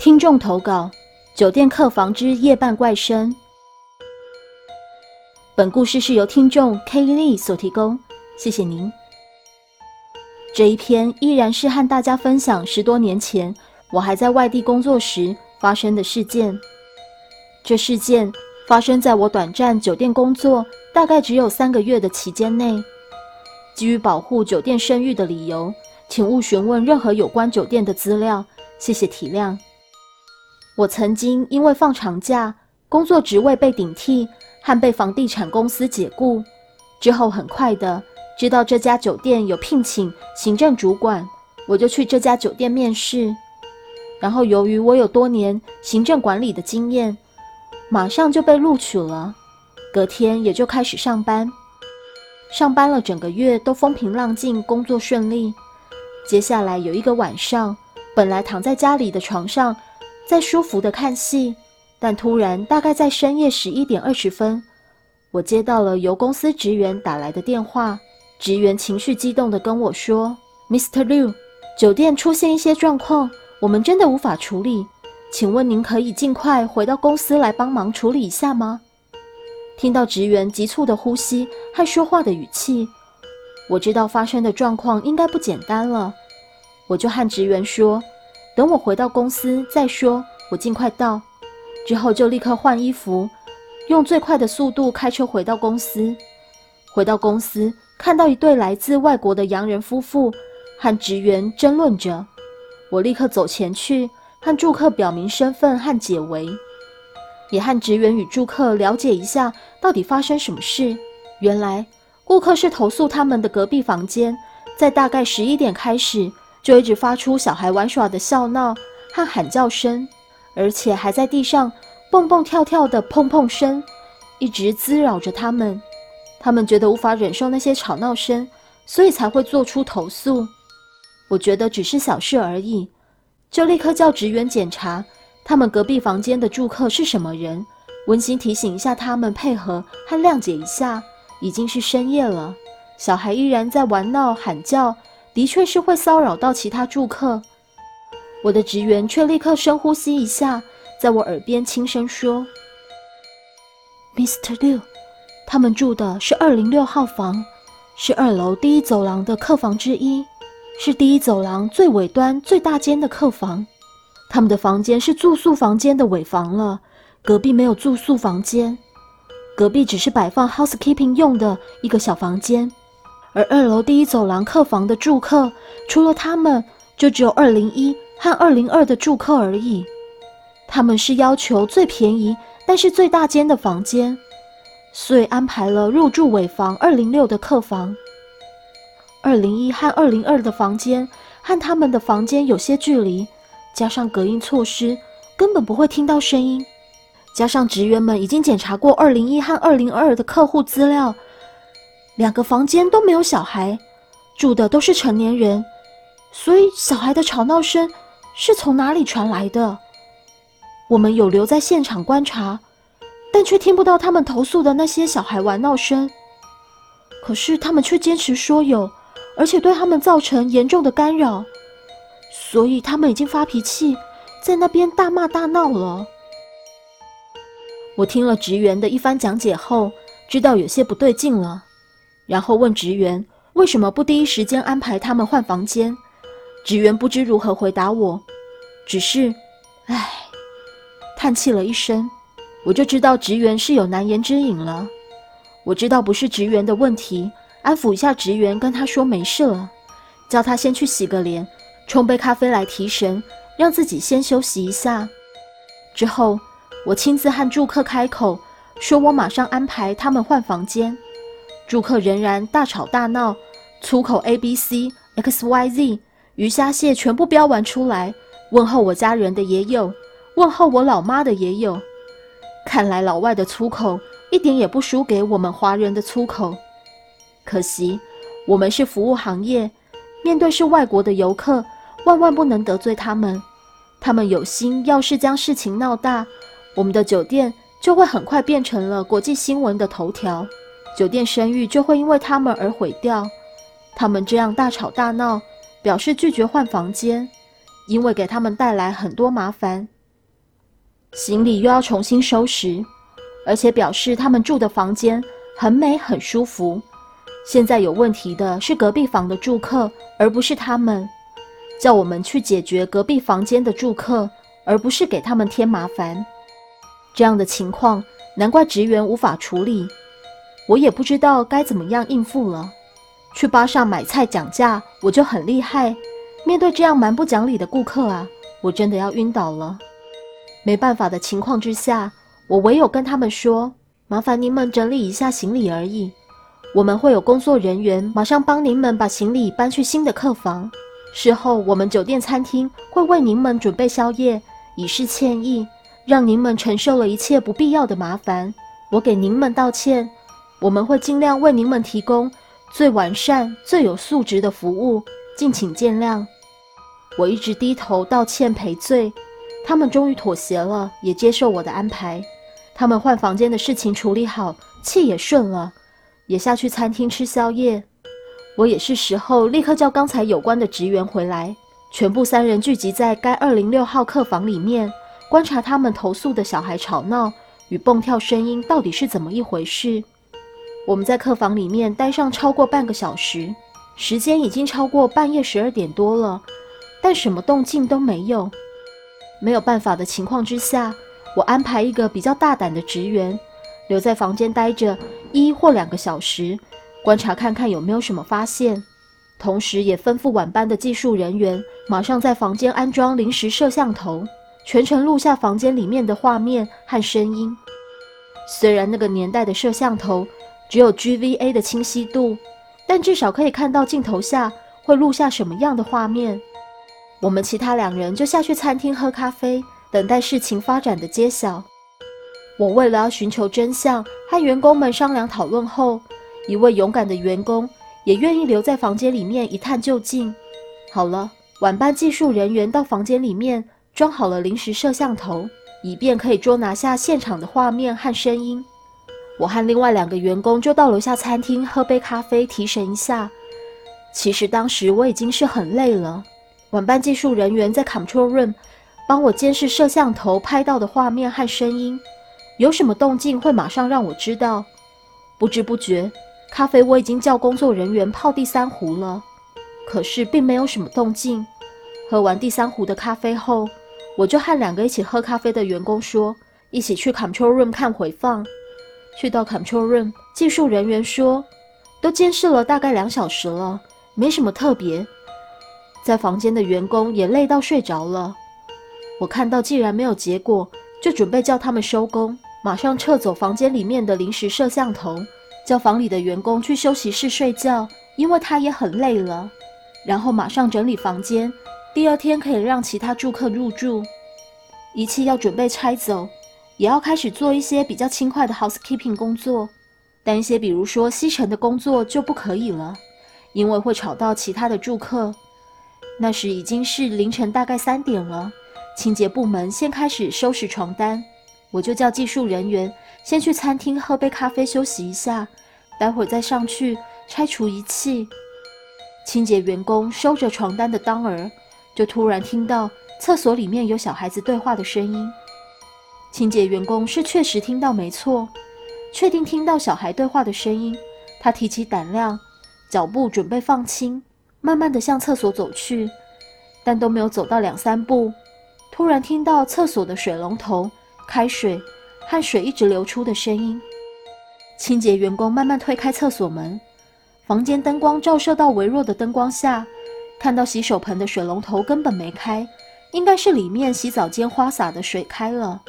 听众投稿：酒店客房之夜半怪声。本故事是由听众 K. Lee 所提供，谢谢您。这一篇依然是和大家分享十多年前我还在外地工作时发生的事件。这事件发生在我短暂酒店工作大概只有三个月的期间内。基于保护酒店声誉的理由，请勿询问任何有关酒店的资料，谢谢体谅。我曾经因为放长假，工作职位被顶替，和被房地产公司解雇。之后很快的知道这家酒店有聘请行政主管，我就去这家酒店面试。然后由于我有多年行政管理的经验，马上就被录取了。隔天也就开始上班。上班了整个月都风平浪静，工作顺利。接下来有一个晚上，本来躺在家里的床上。在舒服的看戏，但突然，大概在深夜十一点二十分，我接到了由公司职员打来的电话。职员情绪激动地跟我说：“Mr. Liu，酒店出现一些状况，我们真的无法处理，请问您可以尽快回到公司来帮忙处理一下吗？”听到职员急促的呼吸和说话的语气，我知道发生的状况应该不简单了，我就和职员说。等我回到公司再说，我尽快到。之后就立刻换衣服，用最快的速度开车回到公司。回到公司，看到一对来自外国的洋人夫妇和职员争论着，我立刻走前去，和住客表明身份和解围，也和职员与住客了解一下到底发生什么事。原来，顾客是投诉他们的隔壁房间，在大概十一点开始。就一直发出小孩玩耍的笑闹和喊叫声，而且还在地上蹦蹦跳跳的碰碰声，一直滋扰着他们。他们觉得无法忍受那些吵闹声，所以才会做出投诉。我觉得只是小事而已，就立刻叫职员检查他们隔壁房间的住客是什么人，温馨提醒一下他们配合和谅解一下。已经是深夜了，小孩依然在玩闹喊叫。的确是会骚扰到其他住客，我的职员却立刻深呼吸一下，在我耳边轻声说：“Mr. Liu，他们住的是二零六号房，是二楼第一走廊的客房之一，是第一走廊最尾端最大间的客房。他们的房间是住宿房间的尾房了，隔壁没有住宿房间，隔壁只是摆放 housekeeping 用的一个小房间。”而二楼第一走廊客房的住客，除了他们，就只有二零一和二零二的住客而已。他们是要求最便宜，但是最大间的房间，所以安排了入住尾房二零六的客房。二零一和二零二的房间和他们的房间有些距离，加上隔音措施，根本不会听到声音。加上职员们已经检查过二零一和二零二的客户资料。两个房间都没有小孩，住的都是成年人，所以小孩的吵闹声是从哪里传来的？我们有留在现场观察，但却听不到他们投诉的那些小孩玩闹声。可是他们却坚持说有，而且对他们造成严重的干扰，所以他们已经发脾气，在那边大骂大闹了。我听了职员的一番讲解后，知道有些不对劲了。然后问职员为什么不第一时间安排他们换房间？职员不知如何回答我，只是，唉，叹气了一声。我就知道职员是有难言之隐了。我知道不是职员的问题，安抚一下职员，跟他说没事了，叫他先去洗个脸，冲杯咖啡来提神，让自己先休息一下。之后，我亲自和住客开口，说我马上安排他们换房间。住客仍然大吵大闹，粗口 A B C X Y Z，鱼虾蟹全部飙完出来。问候我家人的也有，问候我老妈的也有。看来老外的粗口一点也不输给我们华人的粗口。可惜我们是服务行业，面对是外国的游客，万万不能得罪他们。他们有心，要是将事情闹大，我们的酒店就会很快变成了国际新闻的头条。酒店声誉就会因为他们而毁掉。他们这样大吵大闹，表示拒绝换房间，因为给他们带来很多麻烦。行李又要重新收拾，而且表示他们住的房间很美很舒服。现在有问题的是隔壁房的住客，而不是他们。叫我们去解决隔壁房间的住客，而不是给他们添麻烦。这样的情况，难怪职员无法处理。我也不知道该怎么样应付了。去巴上买菜讲价，我就很厉害。面对这样蛮不讲理的顾客啊，我真的要晕倒了。没办法的情况之下，我唯有跟他们说：“麻烦您们整理一下行李而已，我们会有工作人员马上帮您们把行李搬去新的客房。事后，我们酒店餐厅会为您们准备宵夜，以示歉意，让您们承受了一切不必要的麻烦。我给您们道歉，我们会尽量为您们提供最完善、最有素质的服务，敬请见谅。”我一直低头道歉赔罪。他们终于妥协了，也接受我的安排。他们换房间的事情处理好，气也顺了，也下去餐厅吃宵夜。我也是时候立刻叫刚才有关的职员回来，全部三人聚集在该二零六号客房里面，观察他们投诉的小孩吵闹与蹦跳声音到底是怎么一回事。我们在客房里面待上超过半个小时，时间已经超过半夜十二点多了，但什么动静都没有。没有办法的情况之下，我安排一个比较大胆的职员留在房间待着一或两个小时，观察看看有没有什么发现。同时，也吩咐晚班的技术人员马上在房间安装临时摄像头，全程录下房间里面的画面和声音。虽然那个年代的摄像头只有 GVA 的清晰度，但至少可以看到镜头下会录下什么样的画面。我们其他两人就下去餐厅喝咖啡，等待事情发展的揭晓。我为了要寻求真相，和员工们商量讨论后，一位勇敢的员工也愿意留在房间里面一探究竟。好了，晚班技术人员到房间里面装好了临时摄像头，以便可以捉拿下现场的画面和声音。我和另外两个员工就到楼下餐厅喝杯咖啡提神一下。其实当时我已经是很累了。晚班技术人员在 control room 帮我监视摄像头拍到的画面和声音，有什么动静会马上让我知道。不知不觉，咖啡我已经叫工作人员泡第三壶了，可是并没有什么动静。喝完第三壶的咖啡后，我就和两个一起喝咖啡的员工说，一起去 control room 看回放。去到 control room，技术人员说，都监视了大概两小时了，没什么特别。在房间的员工也累到睡着了。我看到既然没有结果，就准备叫他们收工，马上撤走房间里面的临时摄像头，叫房里的员工去休息室睡觉，因为他也很累了。然后马上整理房间，第二天可以让其他住客入住。仪器要准备拆走，也要开始做一些比较轻快的 housekeeping 工作，但一些比如说吸尘的工作就不可以了，因为会吵到其他的住客。那时已经是凌晨，大概三点了。清洁部门先开始收拾床单，我就叫技术人员先去餐厅喝杯咖啡休息一下，待会儿再上去拆除仪器。清洁员工收着床单的当儿，就突然听到厕所里面有小孩子对话的声音。清洁员工是确实听到没错，确定听到小孩对话的声音，他提起胆量，脚步准备放轻。慢慢的向厕所走去，但都没有走到两三步，突然听到厕所的水龙头开水和水一直流出的声音。清洁员工慢慢推开厕所门，房间灯光照射到微弱的灯光下，看到洗手盆的水龙头根本没开，应该是里面洗澡间花洒的水开了。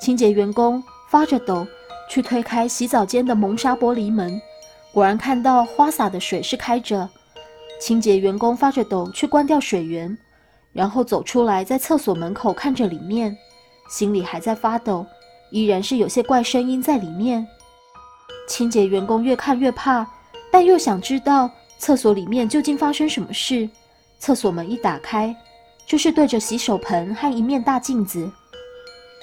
清洁员工发着抖去推开洗澡间的蒙纱玻璃门，果然看到花洒的水是开着。清洁员工发着抖去关掉水源，然后走出来，在厕所门口看着里面，心里还在发抖，依然是有些怪声音在里面。清洁员工越看越怕，但又想知道厕所里面究竟发生什么事。厕所门一打开，就是对着洗手盆和一面大镜子，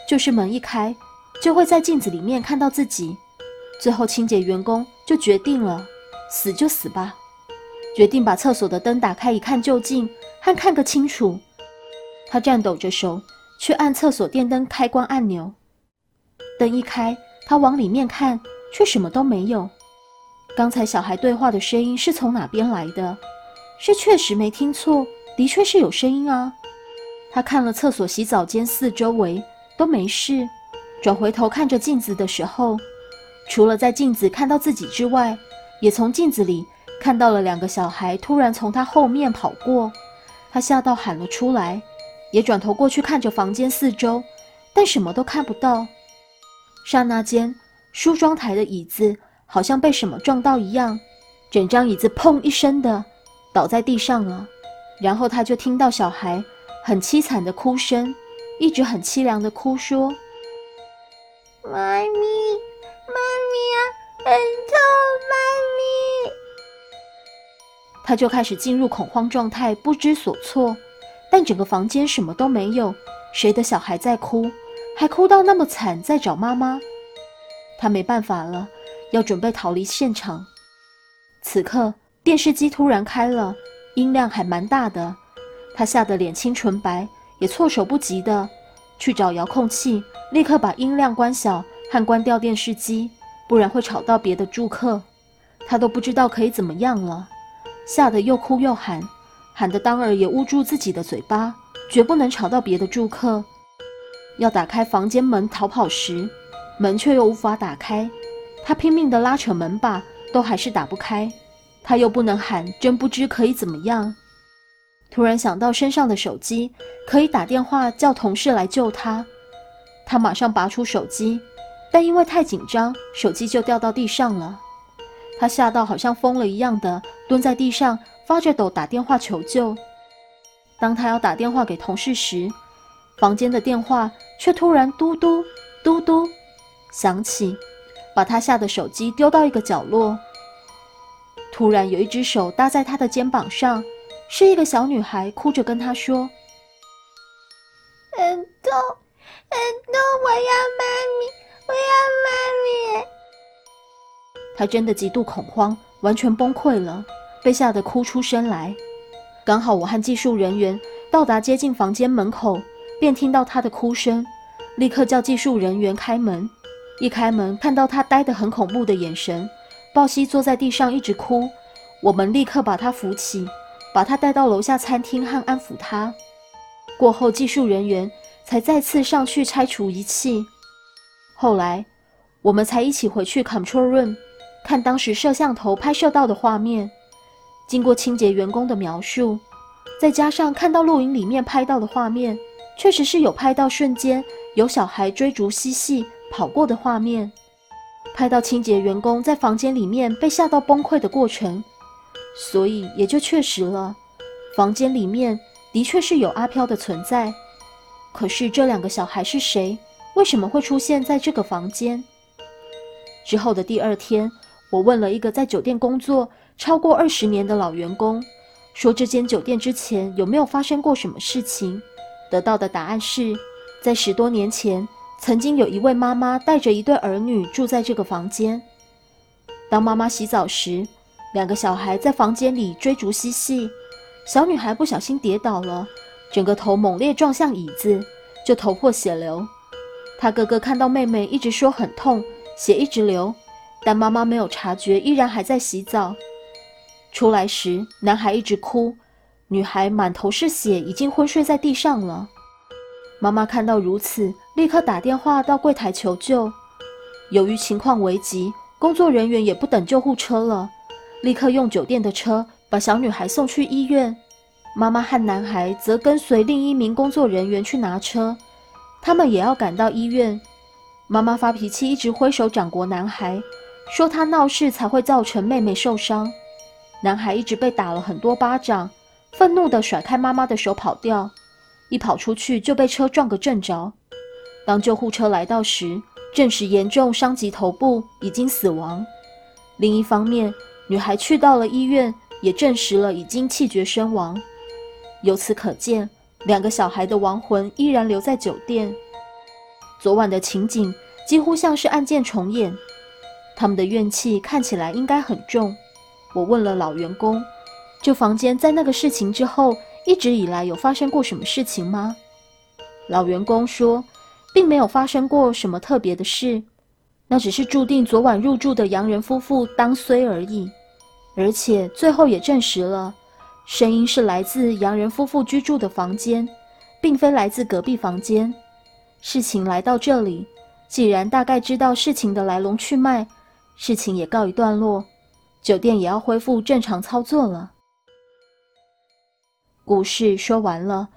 就是门一开，就会在镜子里面看到自己。最后，清洁员工就决定了，死就死吧。决定把厕所的灯打开，一看究竟，和看个清楚。他颤抖着手去按厕所电灯开关按钮，灯一开，他往里面看，却什么都没有。刚才小孩对话的声音是从哪边来的？是确实没听错，的确是有声音啊。他看了厕所、洗澡间四周围都没事，转回头看着镜子的时候，除了在镜子看到自己之外，也从镜子里看到了两个小孩突然从他后面跑过。他吓到喊了出来，也转头过去看着房间四周，但什么都看不到。刹那间，梳妆台的椅子。好像被什么撞到一样，整张椅子砰一声的倒在地上了。然后他就听到小孩很凄惨的哭声，一直很凄凉的哭，说：“妈咪，妈咪啊，很痛，妈咪。”他就开始进入恐慌状态，不知所措。但整个房间什么都没有，谁的小孩在哭，还哭到那么惨，在找妈妈。他没办法了。要准备逃离现场。此刻，电视机突然开了，音量还蛮大的。他吓得脸青唇白，也措手不及的去找遥控器，立刻把音量关小和关掉电视机，不然会吵到别的住客。他都不知道可以怎么样了，吓得又哭又喊，喊得当儿也捂住自己的嘴巴，绝不能吵到别的住客。要打开房间门逃跑时，门却又无法打开。他拼命地拉扯门把，都还是打不开。他又不能喊，真不知可以怎么样。突然想到身上的手机可以打电话叫同事来救他，他马上拔出手机，但因为太紧张，手机就掉到地上了。他吓到好像疯了一样的蹲在地上，发着抖打电话求救。当他要打电话给同事时，房间的电话却突然嘟嘟嘟嘟响起。把他吓得手机丢到一个角落。突然有一只手搭在他的肩膀上，是一个小女孩，哭着跟他说：“很痛，很痛，我要妈咪，我要妈咪。”他真的极度恐慌，完全崩溃了，被吓得哭出声来。刚好我和技术人员到达接近房间门口，便听到他的哭声，立刻叫技术人员开门。一开门，看到他呆得很恐怖的眼神，抱膝坐在地上一直哭。我们立刻把他扶起，把他带到楼下餐厅和安抚他。过后，技术人员才再次上去拆除仪器。后来，我们才一起回去 control room 看当时摄像头拍摄到的画面。经过清洁员工的描述，再加上看到录影里面拍到的画面，确实是有拍到瞬间有小孩追逐嬉戏。跑过的画面，拍到清洁员工在房间里面被吓到崩溃的过程，所以也就确实了，房间里面的确是有阿飘的存在。可是这两个小孩是谁？为什么会出现在这个房间？之后的第二天，我问了一个在酒店工作超过二十年的老员工，说这间酒店之前有没有发生过什么事情？得到的答案是在十多年前。曾经有一位妈妈带着一对儿女住在这个房间。当妈妈洗澡时，两个小孩在房间里追逐嬉戏。小女孩不小心跌倒了，整个头猛烈撞向椅子，就头破血流。她哥哥看到妹妹一直说很痛，血一直流，但妈妈没有察觉，依然还在洗澡。出来时，男孩一直哭，女孩满头是血，已经昏睡在地上了。妈妈看到如此，立刻打电话到柜台求救。由于情况危急，工作人员也不等救护车了，立刻用酒店的车把小女孩送去医院。妈妈和男孩则跟随另一名工作人员去拿车，他们也要赶到医院。妈妈发脾气，一直挥手掌掴男孩，说他闹事才会造成妹妹受伤。男孩一直被打了很多巴掌，愤怒地甩开妈妈的手跑掉。一跑出去就被车撞个正着。当救护车来到时，证实严重伤及头部，已经死亡。另一方面，女孩去到了医院，也证实了已经气绝身亡。由此可见，两个小孩的亡魂依然留在酒店。昨晚的情景几乎像是案件重演，他们的怨气看起来应该很重。我问了老员工，这房间在那个事情之后。一直以来有发生过什么事情吗？老员工说，并没有发生过什么特别的事，那只是注定昨晚入住的洋人夫妇当衰而已。而且最后也证实了，声音是来自洋人夫妇居住的房间，并非来自隔壁房间。事情来到这里，既然大概知道事情的来龙去脉，事情也告一段落，酒店也要恢复正常操作了。故事说完了。